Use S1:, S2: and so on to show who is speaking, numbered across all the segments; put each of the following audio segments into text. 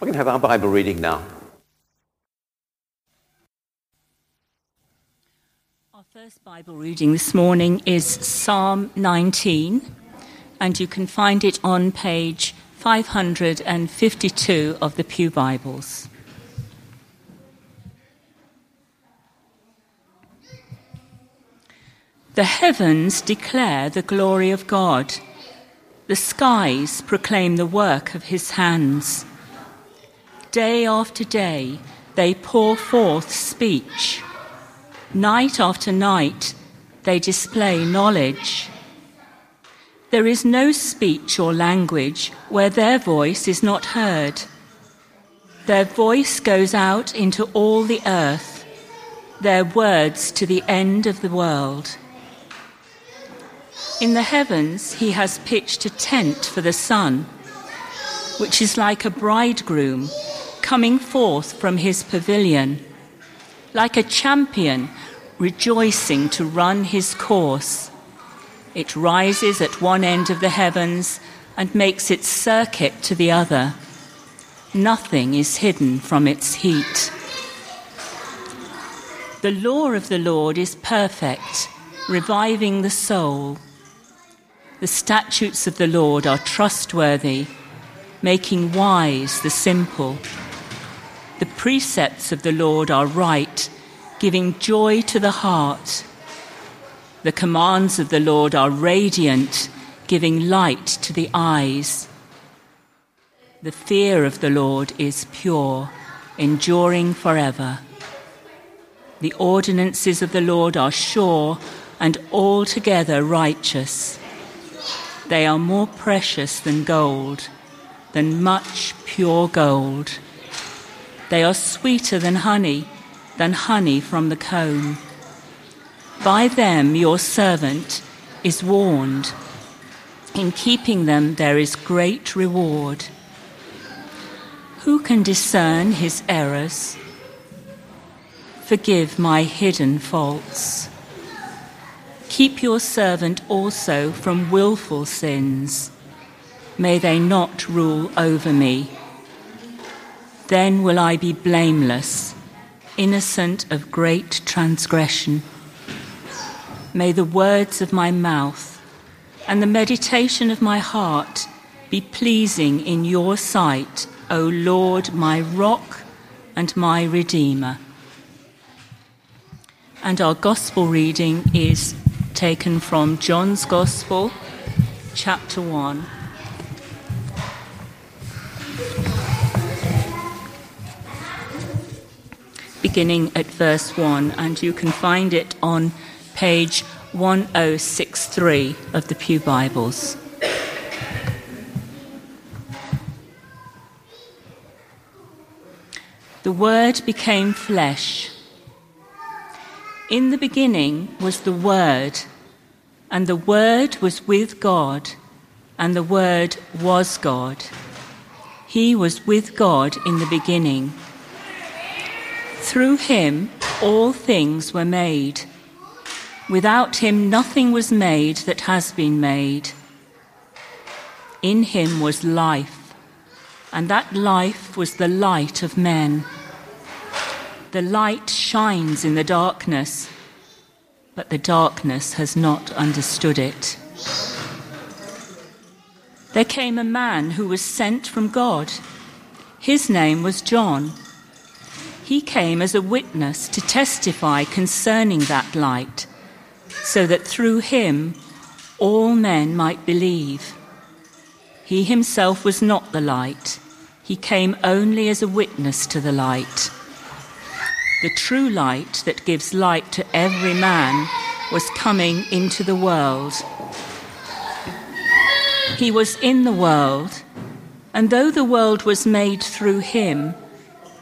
S1: We're going to have our Bible reading now.
S2: Our first Bible reading this morning is Psalm 19, and you can find it on page 552 of the Pew Bibles. The heavens declare the glory of God. The skies proclaim the work of his hands. Day after day, they pour forth speech. Night after night, they display knowledge. There is no speech or language where their voice is not heard. Their voice goes out into all the earth, their words to the end of the world. In the heavens, he has pitched a tent for the sun, which is like a bridegroom coming forth from his pavilion, like a champion rejoicing to run his course. It rises at one end of the heavens and makes its circuit to the other. Nothing is hidden from its heat. The law of the Lord is perfect, reviving the soul. The statutes of the Lord are trustworthy, making wise the simple. The precepts of the Lord are right, giving joy to the heart. The commands of the Lord are radiant, giving light to the eyes. The fear of the Lord is pure, enduring forever. The ordinances of the Lord are sure and altogether righteous. They are more precious than gold, than much pure gold. They are sweeter than honey, than honey from the comb. By them your servant is warned. In keeping them there is great reward. Who can discern his errors? Forgive my hidden faults. Keep your servant also from wilful sins. May they not rule over me. Then will I be blameless, innocent of great transgression. May the words of my mouth and the meditation of my heart be pleasing in your sight, O Lord, my rock and my redeemer. And our gospel reading is taken from John's Gospel, chapter 1. Beginning at verse 1, and you can find it on page 1063 of the Pew Bibles. The Word became flesh in the beginning was the Word, and the Word was with God, and the Word was God. He was with God in the beginning. Through him all things were made. Without him nothing was made that has been made. In him was life, and that life was the light of men. The light shines in the darkness, but the darkness has not understood it. There came a man who was sent from God. His name was John. He came as a witness to testify concerning that light, so that through him all men might believe. He himself was not the light, he came only as a witness to the light. The true light that gives light to every man was coming into the world. He was in the world, and though the world was made through him,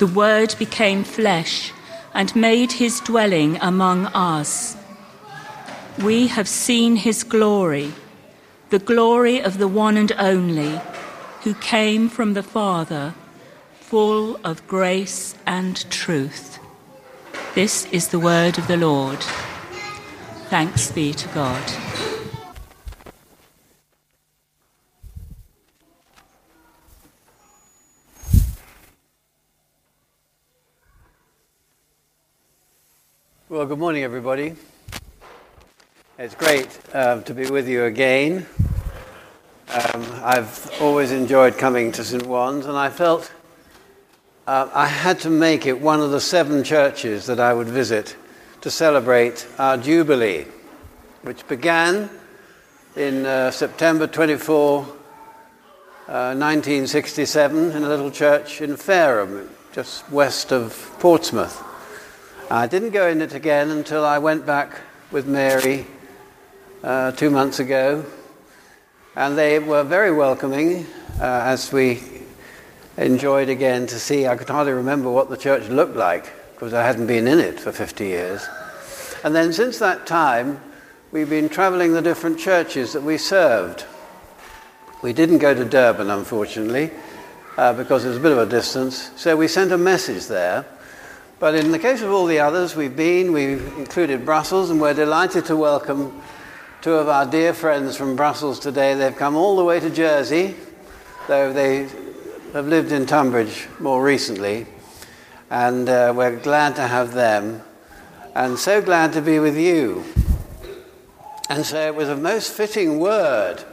S2: The Word became flesh and made his dwelling among us. We have seen his glory, the glory of the one and only, who came from the Father, full of grace and truth. This is the word of the Lord. Thanks be to God.
S1: Well, good morning, everybody. It's great um, to be with you again. Um, I've always enjoyed coming to St. Juan's, and I felt uh, I had to make it one of the seven churches that I would visit to celebrate our Jubilee, which began in uh, September 24, uh, 1967, in a little church in Fareham, just west of Portsmouth. I didn't go in it again until I went back with Mary uh, two months ago, and they were very welcoming uh, as we enjoyed again to see. I could hardly remember what the church looked like because I hadn't been in it for 50 years. And then since that time, we've been traveling the different churches that we served. We didn't go to Durban, unfortunately, uh, because it was a bit of a distance, so we sent a message there but in the case of all the others, we've been, we've included Brussels, and we're delighted to welcome two of our dear friends from Brussels today. They've come all the way to Jersey, though they have lived in Tunbridge more recently. And uh, we're glad to have them, and so glad to be with you. And so it was a most fitting word,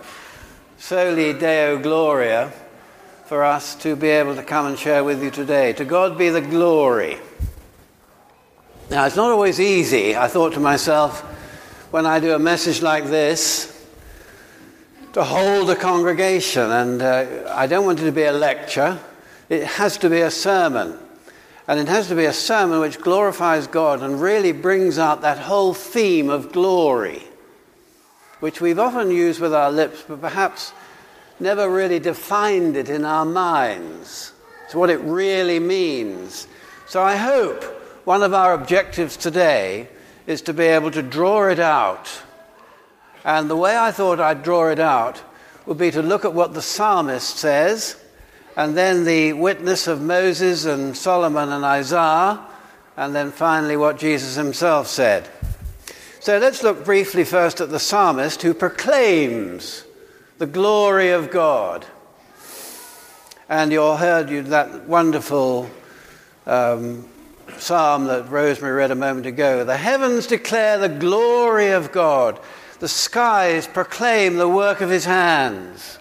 S1: Soli Deo Gloria, for us to be able to come and share with you today. To God be the glory. Now, it's not always easy. I thought to myself, when I do a message like this, to hold a congregation, and uh, I don't want it to be a lecture, it has to be a sermon. And it has to be a sermon which glorifies God and really brings out that whole theme of glory, which we've often used with our lips, but perhaps never really defined it in our minds. It's what it really means. So I hope one of our objectives today is to be able to draw it out. And the way I thought I'd draw it out would be to look at what the psalmist says, and then the witness of Moses and Solomon and Isaiah, and then finally what Jesus himself said. So let's look briefly first at the psalmist who proclaims the glory of God. And you all heard that wonderful um, psalm that Rosemary read a moment ago. The heavens declare the glory of God, the skies proclaim the work of his hands.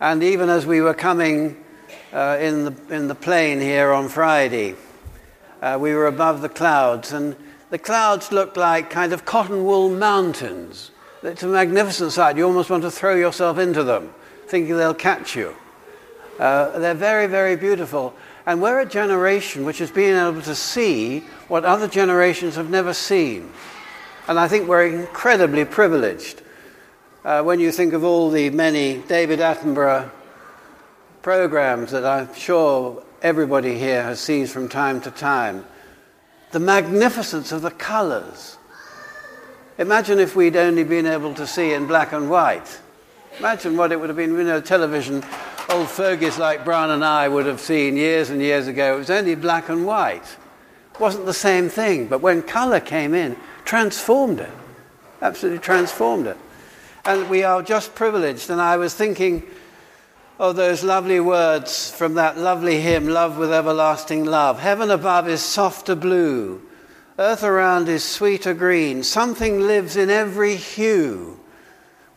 S1: And even as we were coming uh, in, the, in the plane here on Friday, uh, we were above the clouds, and the clouds looked like kind of cotton wool mountains. It's a magnificent sight. You almost want to throw yourself into them, thinking they'll catch you. Uh, they're very, very beautiful. And we're a generation which has been able to see what other generations have never seen. And I think we're incredibly privileged. Uh, when you think of all the many David Attenborough programs that I'm sure everybody here has seen from time to time, the magnificence of the colors. Imagine if we'd only been able to see in black and white. Imagine what it would have been, you know, television old Fergus like Brian and I would have seen years and years ago, it was only black and white. It wasn't the same thing, but when colour came in, transformed it. Absolutely transformed it. And we are just privileged. And I was thinking of those lovely words from that lovely hymn, Love with Everlasting Love. Heaven above is softer blue, earth around is sweeter green. Something lives in every hue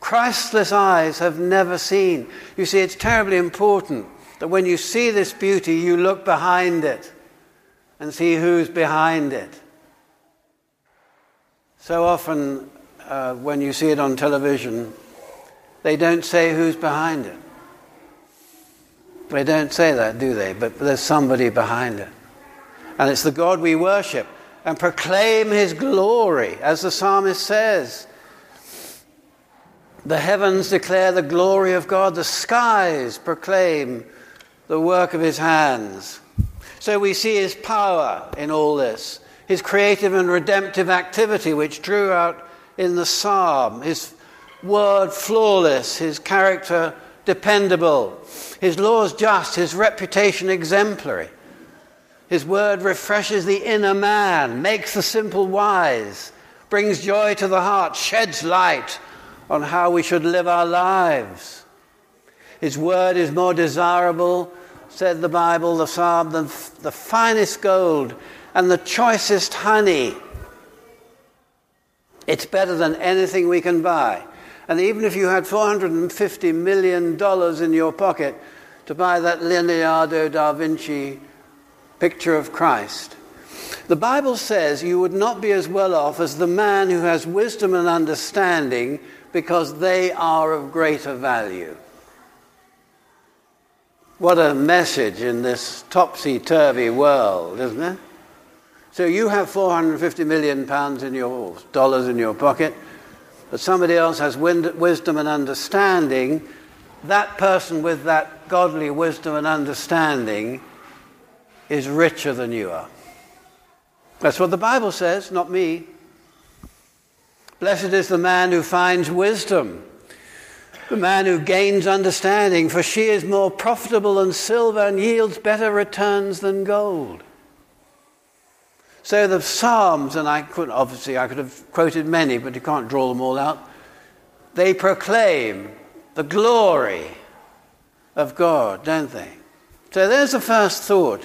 S1: Christless eyes have never seen. You see, it's terribly important that when you see this beauty, you look behind it and see who's behind it. So often, uh, when you see it on television, they don't say who's behind it. They don't say that, do they? But there's somebody behind it. And it's the God we worship and proclaim his glory, as the psalmist says. The heavens declare the glory of God, the skies proclaim the work of his hands. So we see his power in all this, his creative and redemptive activity, which drew out in the psalm, his word flawless, his character dependable, his laws just, his reputation exemplary. His word refreshes the inner man, makes the simple wise, brings joy to the heart, sheds light on how we should live our lives. His word is more desirable, said the Bible, the Psalm, than the finest gold and the choicest honey. It's better than anything we can buy. And even if you had $450 million in your pocket to buy that Leonardo da Vinci picture of Christ, the Bible says you would not be as well off as the man who has wisdom and understanding because they are of greater value. What a message in this topsy turvy world, isn't it? So you have 450 million pounds in your dollars in your pocket, but somebody else has wisdom and understanding. That person with that godly wisdom and understanding is richer than you are. That's what the Bible says, not me. Blessed is the man who finds wisdom, the man who gains understanding, for she is more profitable than silver and yields better returns than gold. So the Psalms, and I could obviously I could have quoted many, but you can't draw them all out. They proclaim the glory of God, don't they? So there's the first thought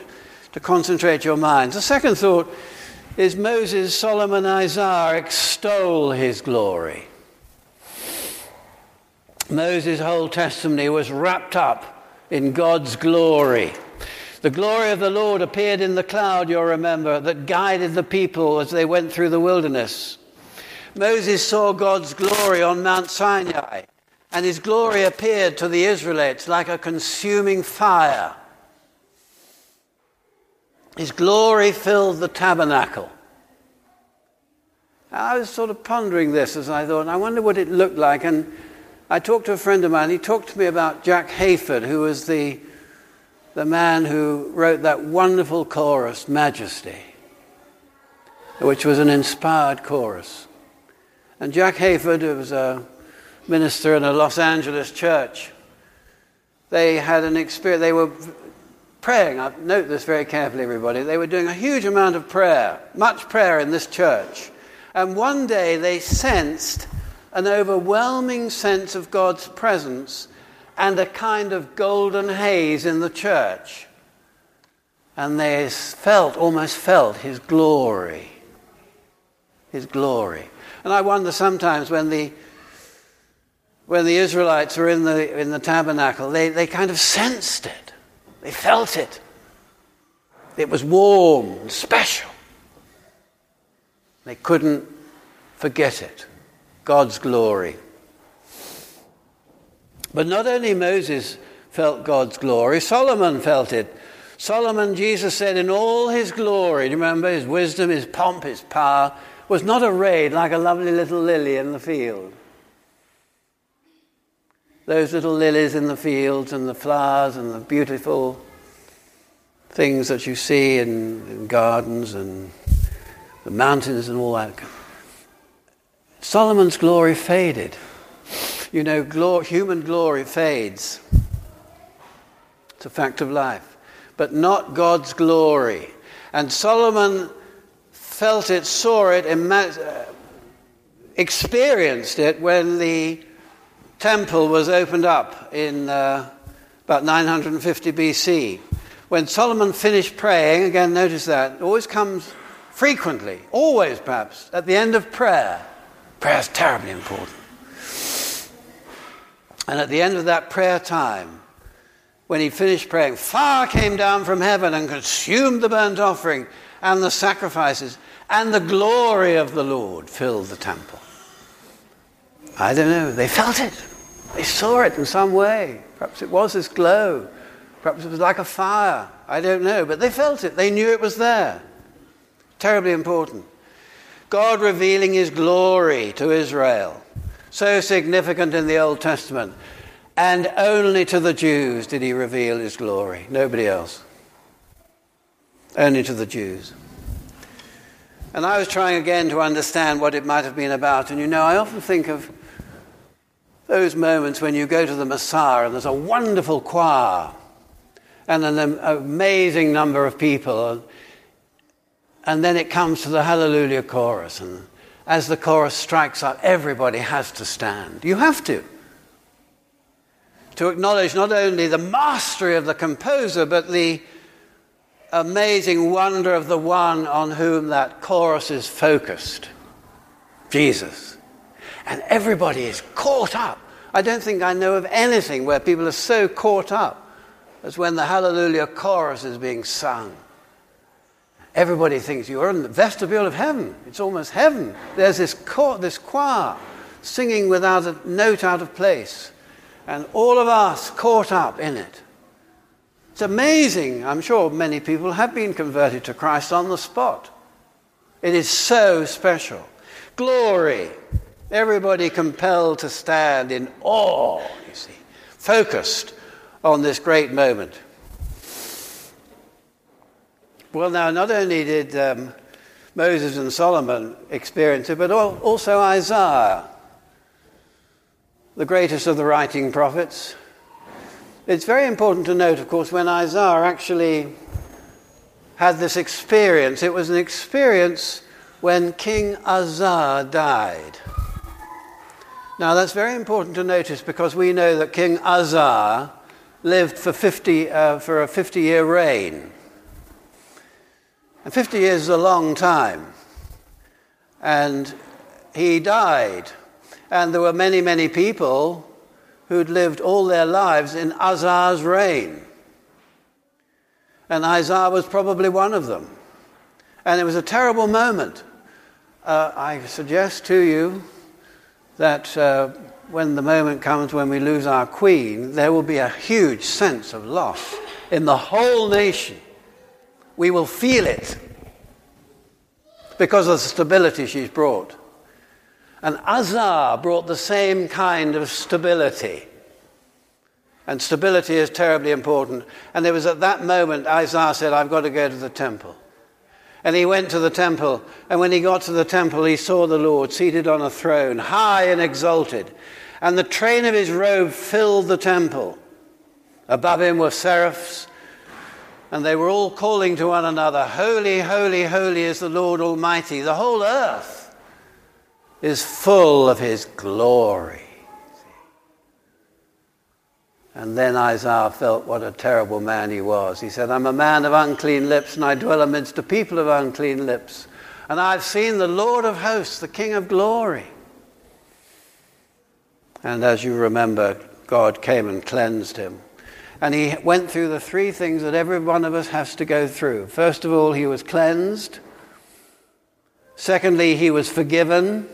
S1: to concentrate your minds. The second thought is Moses, Solomon, Isaiah extol his glory. Moses' whole testimony was wrapped up in God's glory. The glory of the Lord appeared in the cloud, you'll remember, that guided the people as they went through the wilderness. Moses saw God's glory on Mount Sinai, and his glory appeared to the Israelites like a consuming fire. His glory filled the tabernacle. I was sort of pondering this as I thought, I wonder what it looked like. And I talked to a friend of mine. He talked to me about Jack Hayford, who was the, the man who wrote that wonderful chorus, Majesty, which was an inspired chorus. And Jack Hayford, who was a minister in a Los Angeles church, they had an experience. They were praying. I note this very carefully, everybody. They were doing a huge amount of prayer, much prayer in this church. And one day they sensed an overwhelming sense of God's presence and a kind of golden haze in the church. And they felt, almost felt, his glory. His glory. And I wonder sometimes when the when the Israelites were in the, in the tabernacle, they, they kind of sensed it. They felt it. It was warm and special. They couldn't forget it. God's glory. But not only Moses felt God's glory, Solomon felt it. Solomon, Jesus said, in all his glory, do you remember his wisdom, his pomp, his power, was not arrayed like a lovely little lily in the field those little lilies in the fields and the flowers and the beautiful things that you see in, in gardens and the mountains and all that. Solomon's glory faded. You know, human glory fades. It's a fact of life. But not God's glory. And Solomon felt it, saw it, ima- experienced it when the temple was opened up in uh, about 950 BC. When Solomon finished praying, again, notice that, always comes frequently, always perhaps, at the end of prayer. Prayer is terribly important. And at the end of that prayer time, when he finished praying, fire came down from heaven and consumed the burnt offering and the sacrifices, and the glory of the Lord filled the temple. I don't know. They felt it. They saw it in some way. Perhaps it was this glow. Perhaps it was like a fire. I don't know. But they felt it. They knew it was there. Terribly important. God revealing his glory to Israel. so significant in the Old Testament. And only to the Jews did he reveal his glory, nobody else. Only to the Jews. And I was trying again to understand what it might have been about. And you know, I often think of those moments when you go to the Messiah and there's a wonderful choir and an amazing number of people. And then it comes to the Hallelujah chorus. And as the chorus strikes up, everybody has to stand. You have to. To acknowledge not only the mastery of the composer, but the amazing wonder of the one on whom that chorus is focused Jesus. And everybody is caught up. I don't think I know of anything where people are so caught up as when the Hallelujah chorus is being sung. Everybody thinks you're in the vestibule of heaven. It's almost heaven. There's this, choir, this choir singing without a note out of place, and all of us caught up in it. It's amazing. I'm sure many people have been converted to Christ on the spot. It is so special. Glory. Everybody compelled to stand in awe, you see, focused on this great moment. Well, now, not only did um, Moses and Solomon experience it, but also Isaiah, the greatest of the writing prophets. It's very important to note, of course, when Isaiah actually had this experience, it was an experience when King Azar died. Now, that's very important to notice because we know that King Azar lived for, 50, uh, for a 50 year reign. And 50 years is a long time. And he died. And there were many, many people who'd lived all their lives in Azar's reign. And Azar was probably one of them. And it was a terrible moment. Uh, I suggest to you that uh, when the moment comes when we lose our queen, there will be a huge sense of loss in the whole nation. We will feel it because of the stability she's brought. And Azar brought the same kind of stability. And stability is terribly important. And it was at that moment Isaiah said, I've got to go to the temple. And he went to the temple. And when he got to the temple, he saw the Lord seated on a throne, high and exalted. And the train of his robe filled the temple. Above him were seraphs, and they were all calling to one another, Holy, holy, holy is the Lord Almighty. The whole earth is full of his glory. And then Isaiah felt what a terrible man he was. He said, I'm a man of unclean lips, and I dwell amidst a people of unclean lips. And I've seen the Lord of hosts, the King of glory. And as you remember, God came and cleansed him. And he went through the three things that every one of us has to go through. First of all, he was cleansed. Secondly, he was forgiven.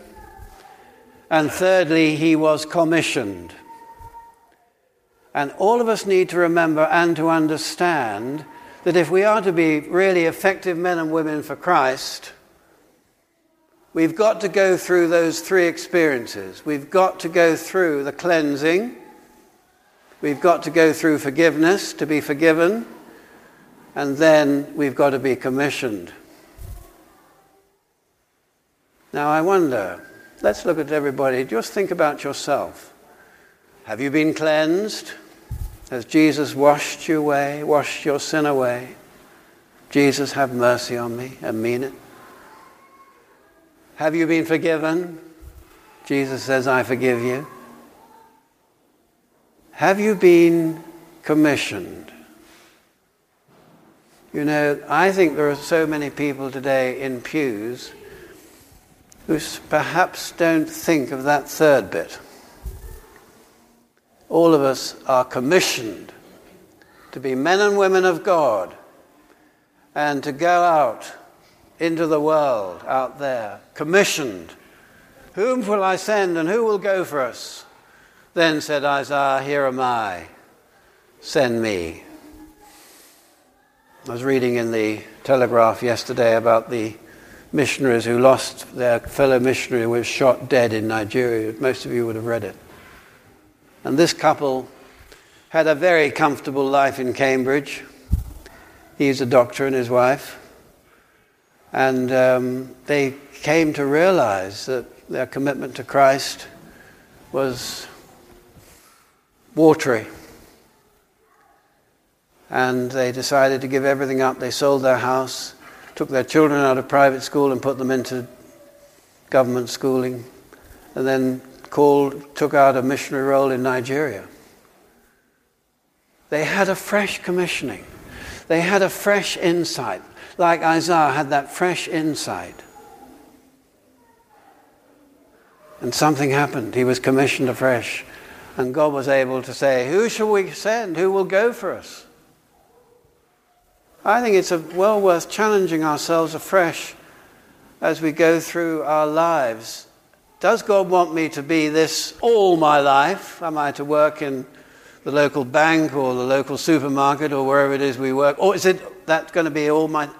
S1: And thirdly, he was commissioned. And all of us need to remember and to understand that if we are to be really effective men and women for Christ, we've got to go through those three experiences. We've got to go through the cleansing, we've got to go through forgiveness to be forgiven, and then we've got to be commissioned. Now, I wonder, let's look at everybody. Just think about yourself. Have you been cleansed? Has Jesus washed you away, washed your sin away? Jesus, have mercy on me and mean it. Have you been forgiven? Jesus says, I forgive you. Have you been commissioned? You know, I think there are so many people today in pews who perhaps don't think of that third bit all of us are commissioned to be men and women of God and to go out into the world out there, commissioned. Whom will I send and who will go for us? Then said Isaiah, Here am I, send me. I was reading in the Telegraph yesterday about the missionaries who lost their fellow missionary who was shot dead in Nigeria. Most of you would have read it. And this couple had a very comfortable life in Cambridge. He's a doctor and his wife. And um, they came to realize that their commitment to Christ was watery. And they decided to give everything up. They sold their house, took their children out of private school and put them into government schooling, and then called, took out a missionary role in Nigeria. They had a fresh commissioning. They had a fresh insight, like Isaiah had that fresh insight. And something happened. He was commissioned afresh. And God was able to say, Who shall we send? Who will go for us? I think it's well worth challenging ourselves afresh as we go through our lives. Does God want me to be this all my life? Am I to work in the local bank or the local supermarket or wherever it is we work? Or is it that going to be all my.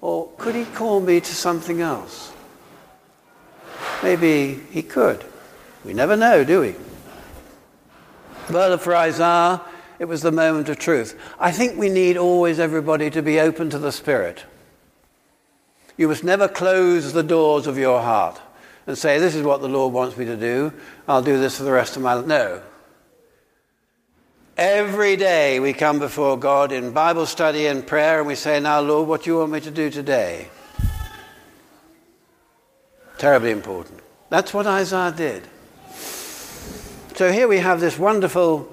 S1: Or could He call me to something else? Maybe He could. We never know, do we? But for Isaiah, it was the moment of truth. I think we need always everybody to be open to the Spirit. You must never close the doors of your heart and say, This is what the Lord wants me to do. I'll do this for the rest of my life. No. Every day we come before God in Bible study and prayer and we say, Now, Lord, what do you want me to do today? Terribly important. That's what Isaiah did. So here we have this wonderful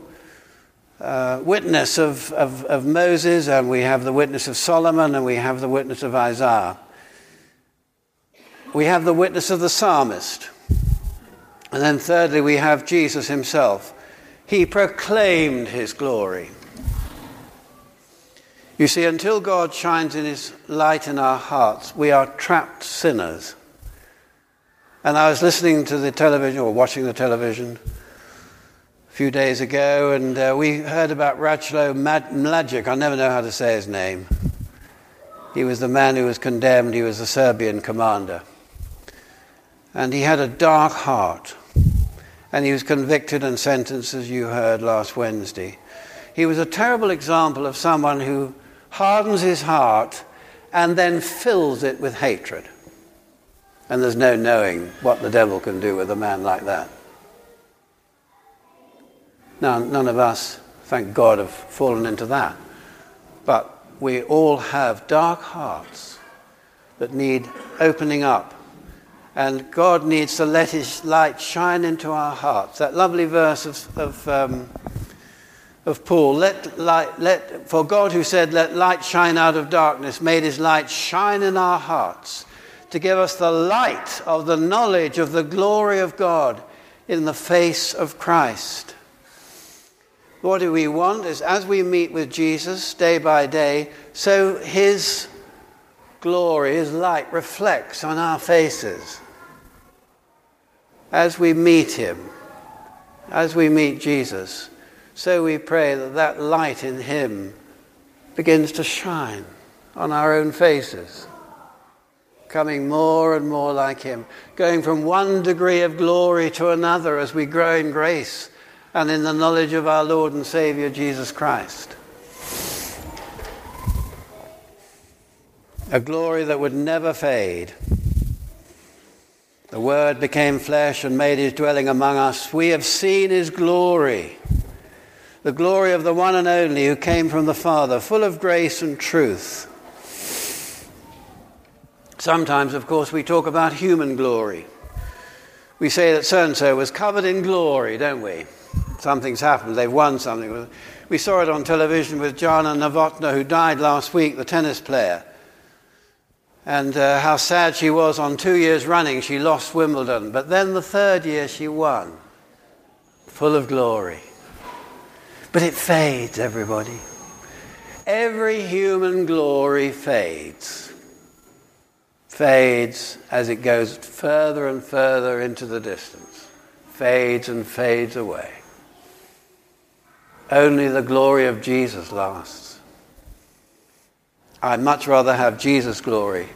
S1: uh, witness of, of, of Moses, and we have the witness of Solomon, and we have the witness of Isaiah. We have the witness of the psalmist. And then, thirdly, we have Jesus himself. He proclaimed his glory. You see, until God shines in his light in our hearts, we are trapped sinners. And I was listening to the television or watching the television a few days ago, and uh, we heard about Ratko Mladic. I never know how to say his name. He was the man who was condemned, he was a Serbian commander. And he had a dark heart. And he was convicted and sentenced, as you heard last Wednesday. He was a terrible example of someone who hardens his heart and then fills it with hatred. And there's no knowing what the devil can do with a man like that. Now, none of us, thank God, have fallen into that. But we all have dark hearts that need opening up. And God needs to let His light shine into our hearts. That lovely verse of, of, um, of Paul let light, let, for God who said, Let light shine out of darkness, made His light shine in our hearts to give us the light of the knowledge of the glory of God in the face of Christ. What do we want is as we meet with Jesus day by day, so his glory, his light reflects on our faces. As we meet him, as we meet Jesus, so we pray that that light in him begins to shine on our own faces, coming more and more like him, going from one degree of glory to another as we grow in grace and in the knowledge of our Lord and Savior Jesus Christ. A glory that would never fade. The Word became flesh and made his dwelling among us. We have seen his glory, the glory of the one and only who came from the Father, full of grace and truth. Sometimes, of course, we talk about human glory. We say that so and so was covered in glory, don't we? something's happened, they've won something. We saw it on television with Jana Novotná, who died last week, the tennis player. And uh, how sad she was on two years running, she lost Wimbledon. But then the third year she won, full of glory. But it fades, everybody. Every human glory fades. Fades as it goes further and further into the distance. Fades and fades away. Only the glory of Jesus lasts. I'd much rather have Jesus' glory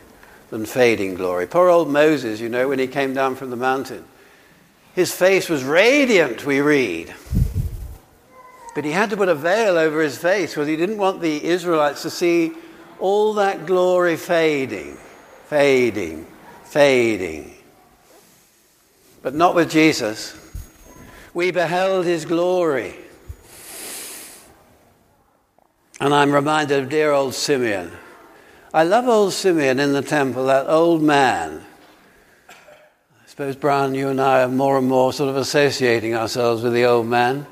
S1: than fading glory. Poor old Moses, you know, when he came down from the mountain, his face was radiant, we read. But he had to put a veil over his face because he didn't want the Israelites to see all that glory fading, fading, fading. But not with Jesus. We beheld his glory. And I'm reminded of dear old Simeon. I love old Simeon in the temple, that old man. I suppose, Brian, you and I are more and more sort of associating ourselves with the old man.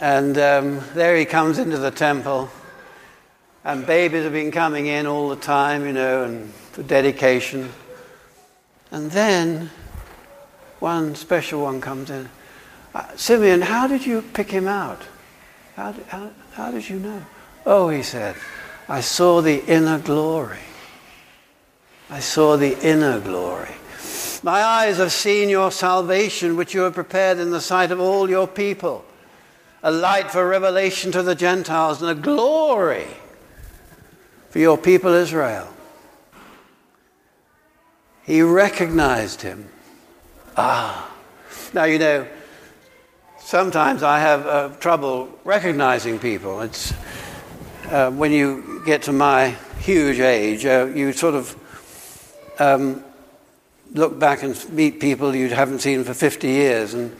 S1: And um, there he comes into the temple, and babies have been coming in all the time, you know, and for dedication. And then one special one comes in. Uh, Simeon, how did you pick him out? How how, how did you know? Oh, he said, I saw the inner glory. I saw the inner glory. My eyes have seen your salvation, which you have prepared in the sight of all your people a light for revelation to the Gentiles, and a glory for your people Israel. He recognized him. Ah. Now, you know, sometimes I have uh, trouble recognizing people. It's uh, when you get to my huge age, uh, you sort of um, look back and meet people you haven't seen for 50 years, and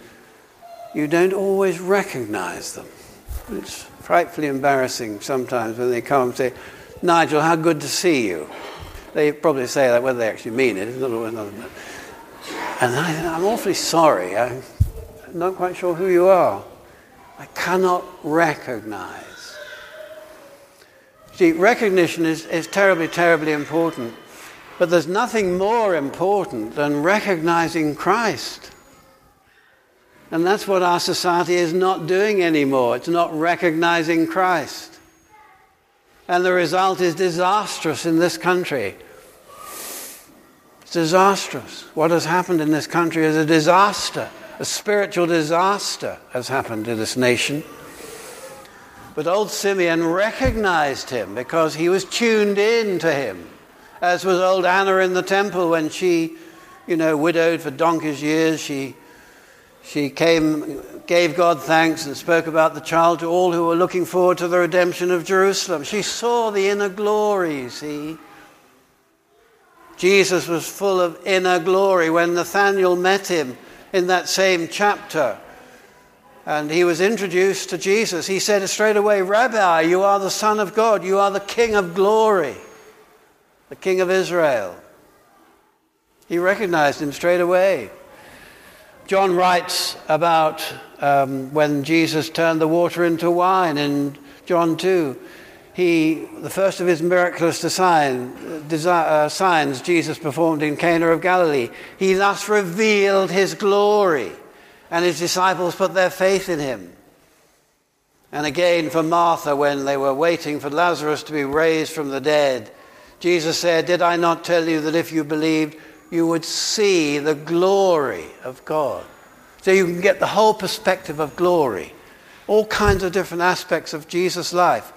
S1: you don't always recognize them. It's frightfully embarrassing sometimes when they come and say, Nigel, how good to see you. They probably say that whether they actually mean it. And I, am awfully sorry. I'm not quite sure who you are. I cannot recognize. See, recognition is, is terribly, terribly important. But there's nothing more important than recognizing Christ. And that's what our society is not doing anymore. It's not recognizing Christ. And the result is disastrous in this country. It's disastrous. What has happened in this country is a disaster. A spiritual disaster has happened to this nation. But old Simeon recognized him because he was tuned in to him, as was old Anna in the temple when she, you know, widowed for donkey's years. She she came, gave God thanks, and spoke about the child to all who were looking forward to the redemption of Jerusalem. She saw the inner glory, see. Jesus was full of inner glory when Nathanael met him in that same chapter. And he was introduced to Jesus. He said straight away, Rabbi, you are the Son of God. You are the King of glory, the King of Israel. He recognized him straight away. John writes about um, when Jesus turned the water into wine in John 2. He, the first of his miraculous design, uh, signs Jesus performed in Cana of Galilee, he thus revealed his glory, and his disciples put their faith in him. And again, for Martha, when they were waiting for Lazarus to be raised from the dead, Jesus said, Did I not tell you that if you believed, you would see the glory of God. So you can get the whole perspective of glory. All kinds of different aspects of Jesus' life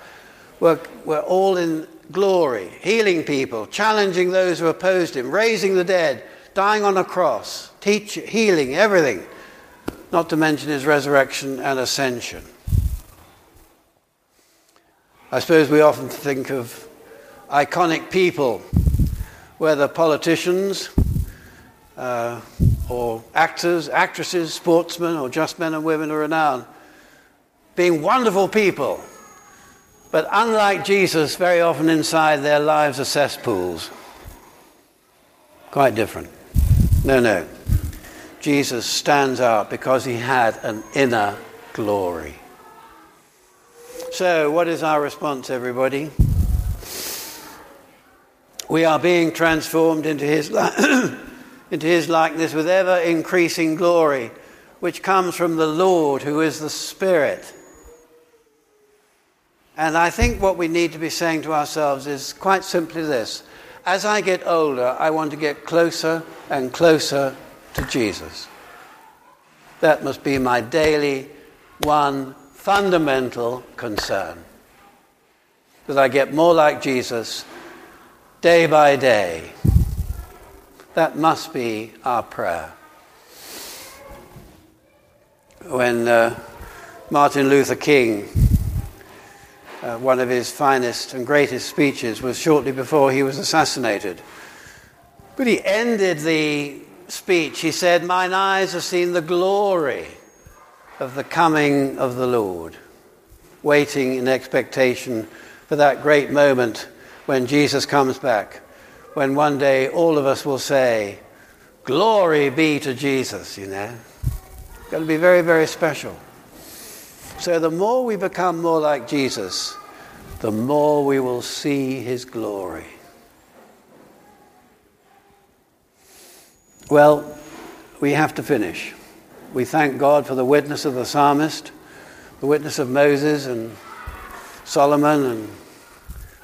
S1: were, were all in glory, healing people, challenging those who opposed him, raising the dead, dying on a cross, teach, healing, everything. Not to mention his resurrection and ascension. I suppose we often think of iconic people, whether politicians, uh, or actors, actresses, sportsmen, or just men and women of renown, being wonderful people. But unlike Jesus, very often inside their lives are cesspools. Quite different. No, no. Jesus stands out because he had an inner glory. So, what is our response, everybody? We are being transformed into his life. into his likeness with ever increasing glory, which comes from the Lord, who is the Spirit. And I think what we need to be saying to ourselves is quite simply this As I get older, I want to get closer and closer to Jesus. That must be my daily, one fundamental concern. That I get more like Jesus day by day. That must be our prayer. When uh, Martin Luther King, uh, one of his finest and greatest speeches was shortly before he was assassinated. But he ended the speech, he said, Mine eyes have seen the glory of the coming of the Lord, waiting in expectation for that great moment when Jesus comes back, when one day all of us will say, Glory be to Jesus, you know. It's going to be very, very special. So the more we become more like Jesus, the more we will see his glory. Well, we have to finish. We thank God for the witness of the psalmist, the witness of Moses and Solomon and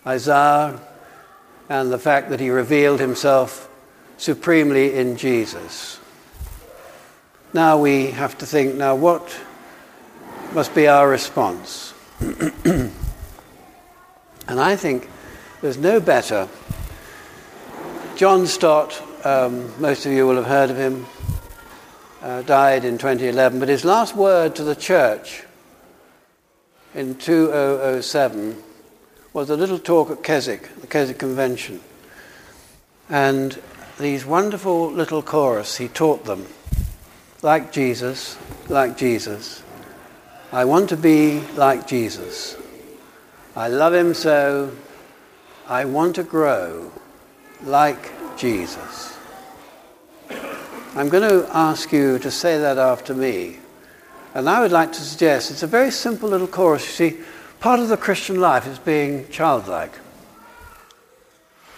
S1: Isaiah, and the fact that he revealed himself supremely in Jesus. Now we have to think now, what must be our response? and I think there's no better. John Stott um, most of you will have heard of him, uh, died in 2011. But his last word to the church in 2007 was a little talk at Keswick, the Keswick Convention. And these wonderful little chorus he taught them, like Jesus, like Jesus. I want to be like Jesus. I love him so. I want to grow like Jesus. I'm going to ask you to say that after me. And I would like to suggest it's a very simple little chorus. You see, part of the Christian life is being childlike.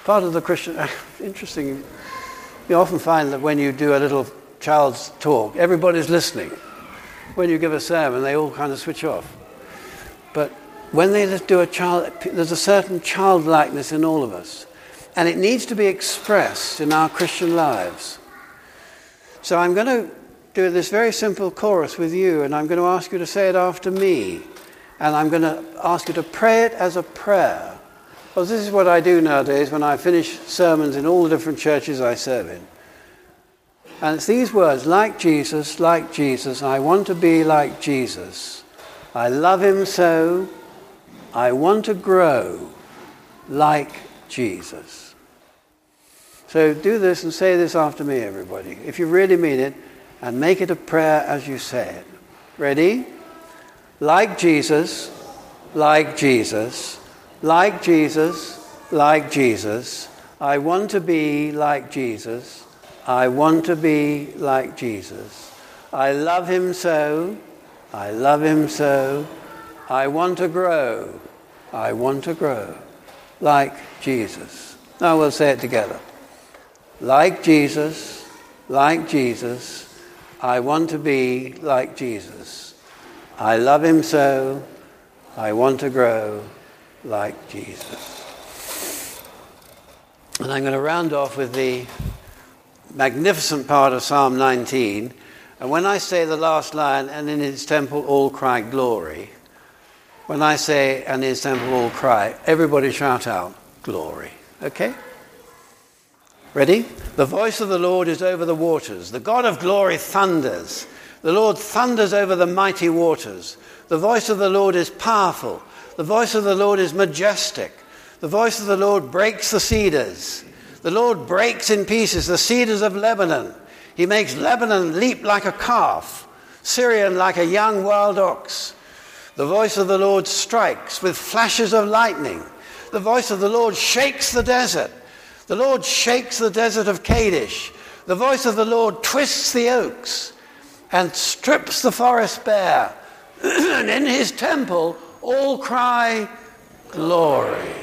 S1: Part of the Christian, interesting, you often find that when you do a little child's talk, everybody's listening. When you give a sermon, they all kind of switch off. But when they do a child, there's a certain childlikeness in all of us. And it needs to be expressed in our Christian lives. So I'm going to do this very simple chorus with you, and I'm going to ask you to say it after me. And I'm going to ask you to pray it as a prayer. Well, this is what I do nowadays when I finish sermons in all the different churches I serve in. And it's these words like Jesus, like Jesus. I want to be like Jesus. I love him so. I want to grow like Jesus. So do this and say this after me, everybody, if you really mean it, and make it a prayer as you say it. Ready? Like Jesus, like Jesus, like Jesus, like Jesus. I want to be like Jesus. I want to be like Jesus. I love him so. I love him so. I want to grow. I want to grow like Jesus. Now we'll say it together like Jesus, like Jesus. I want to be like Jesus. I love him so. I want to grow like Jesus. And I'm going to round off with the magnificent part of Psalm 19. And when I say the last line, and in his temple all cry glory, when I say, and in his temple all cry, everybody shout out glory. Okay? Ready? The voice of the Lord is over the waters. The God of glory thunders. The Lord thunders over the mighty waters. The voice of the Lord is powerful. The voice of the Lord is majestic. The voice of the Lord breaks the cedars. The Lord breaks in pieces the cedars of Lebanon. He makes Lebanon leap like a calf, Sirion like a young wild ox. The voice of the Lord strikes with flashes of lightning. The voice of the Lord shakes the desert. The Lord shakes the desert of Kadesh. The voice of the Lord twists the oaks and strips the forest bare. and in his temple, all cry, Glory.